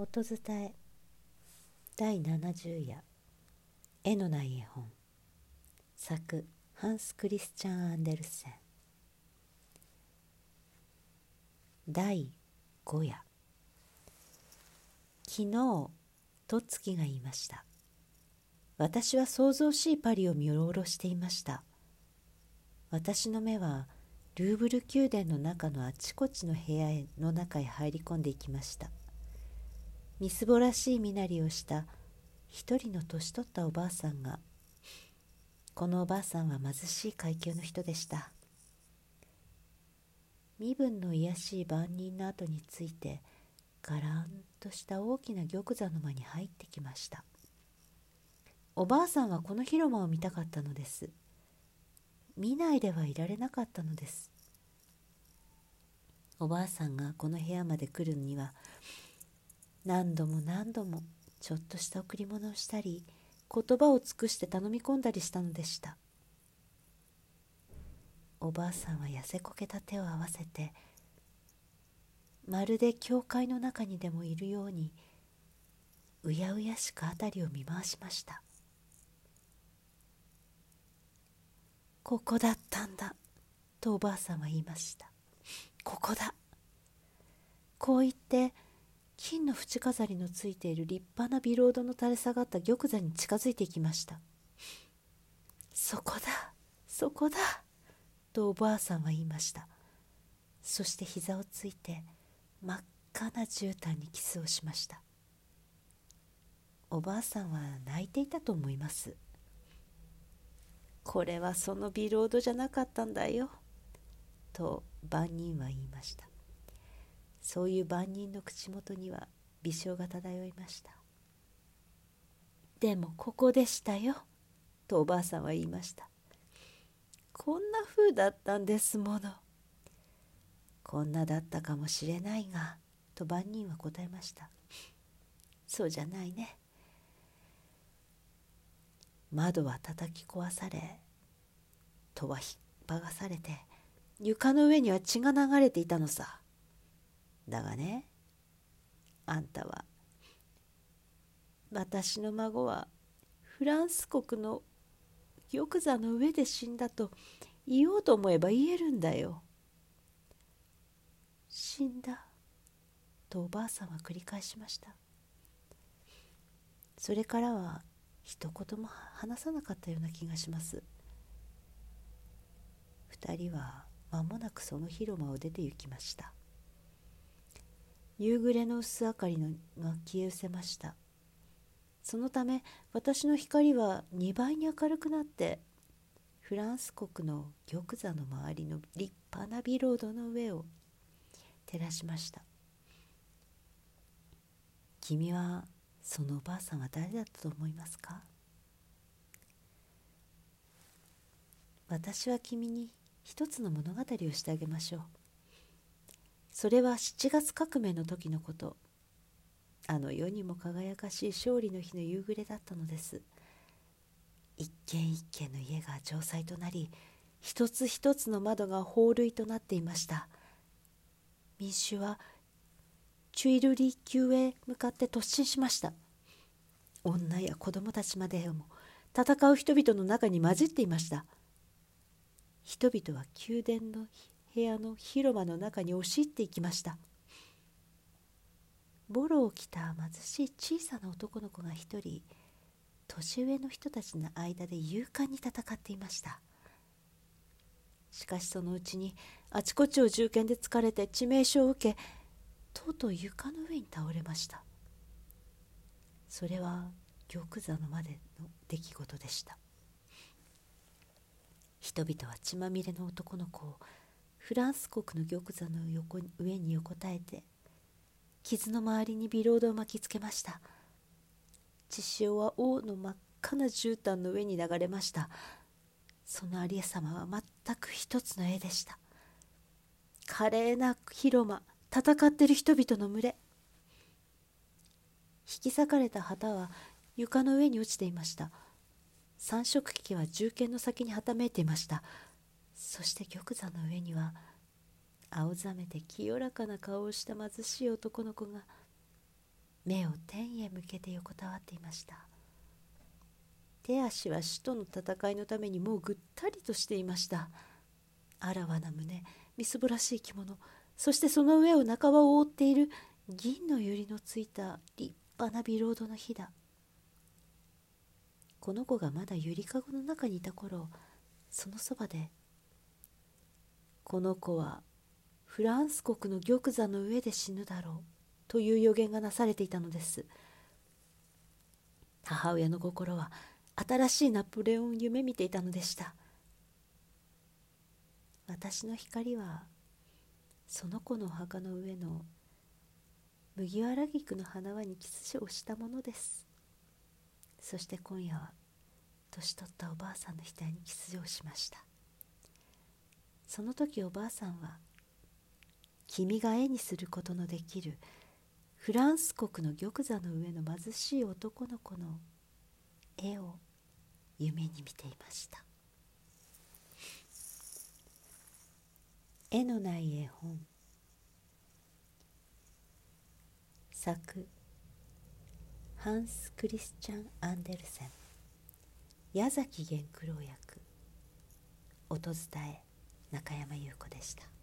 音伝え。第70夜。絵のない絵本。作ハンス・クリスチャン・アンデルセン。第5夜。昨日とつきが言いました。私は騒々しいパリを見下ろしていました。私の目はルーブル宮殿の中のあちこちの部屋の中へ入り込んでいきました。みすぼらしい身なりをした一人の年取ったおばあさんがこのおばあさんは貧しい階級の人でした。身分の卑しい番人の後についてガランとした大きな玉座の間に入ってきました。おばあさんはこの広間を見たかったのです。見ないではいられなかったのです。おばあさんがこの部屋まで来るには何度も何度もちょっとした贈り物をしたり言葉を尽くして頼み込んだりしたのでした。おばあさんは痩せこけた手を合わせてまるで教会の中にでもいるようにうやうやしく辺りを見回しました「ここだったんだ」とおばあさんは言いました「ここだ」こう言って金の縁飾りのついている立派なビロードの垂れ下がった玉座に近づいていきました。そこだそこだとおばあさんは言いました。そして膝をついて真っ赤な絨毯にキスをしました。おばあさんは泣いていたと思います。これはそのビロードじゃなかったんだよ。と万人は言いました。そういう万人の口元には微笑が漂いました。でもここでしたよとおばあさんは言いました。こんな風だったんですもの。こんなだったかもしれないがと万人は答えました。そうじゃないね。窓は叩き壊され戸は引っ張がされて床の上には血が流れていたのさ。だがねあんたは私の孫はフランス国の玉座の上で死んだと言おうと思えば言えるんだよ。死んだとおばあさんは繰り返しました。それからは一言も話さなかったような気がします。二人は間もなくその広間を出て行きました。夕暮れの薄明かりのが消え失せました。そのため私の光は2倍に明るくなってフランス国の玉座の周りの立派なビロードの上を照らしました。君はそのおばあさんは誰だったと思いますか？私は君に一つの物語をしてあげましょう。それは7月革命の時のこと。あの世にも輝かしい勝利の日の夕暮れだったのです。一軒一軒の家が城塞となり一つ一つの窓が放塁となっていました。民衆はチュイルリー宮へ向かって突進しました。女や子供たちまでも戦う人々の中に混じっていました。人々は宮殿の部屋の広間の中に押し入っていきました。ボロを着た貧しい小さな男の子が一人年上の人たちの間で勇敢に戦っていました。しかしそのうちにあちこちを銃剣で突かれて致命傷を受けとうとう床の上に倒れました。それは玉座のまでの出来事でした。人々は血まみれの男の子をフランス国の玉座の横上に横たえて傷の周りにビロードを巻きつけました。血潮は王の真っ赤な絨毯の上に流れました。そのありさまは全く一つの絵でした。華麗な広間戦ってる人々の群れ。引き裂かれた旗は床の上に落ちていました。三色旗は銃剣の先にはためいていました。そして玉座の上には青ざめて清らかな顔をした貧しい男の子が目を天へ向けて横たわっていました。手足は死との戦いのためにもうぐったりとしていました。あらわな胸みすぼらしい着物そしてその上を半ばを覆っている銀の百合のついた立派なビロードの火だ。この子がまだゆりかごの中にいた頃そのそばでこの子はフランス国の玉座の上で死ぬだろうという予言がなされていたのです。母親の心は新しいナポレオンを夢見ていたのでした。私の光はその子のお墓の上の麦わら菊の花輪にキスをしたものです。そして今夜は年取ったおばあさんの額にキスをしました。その時おばあさんは君が絵にすることのできるフランス国の玉座の上の貧しい男の子の絵を夢に見ていました。絵のない絵本。作ハンス・クリスチャン・アンデルセン。矢崎源九郎役。音伝え。中山優子でした。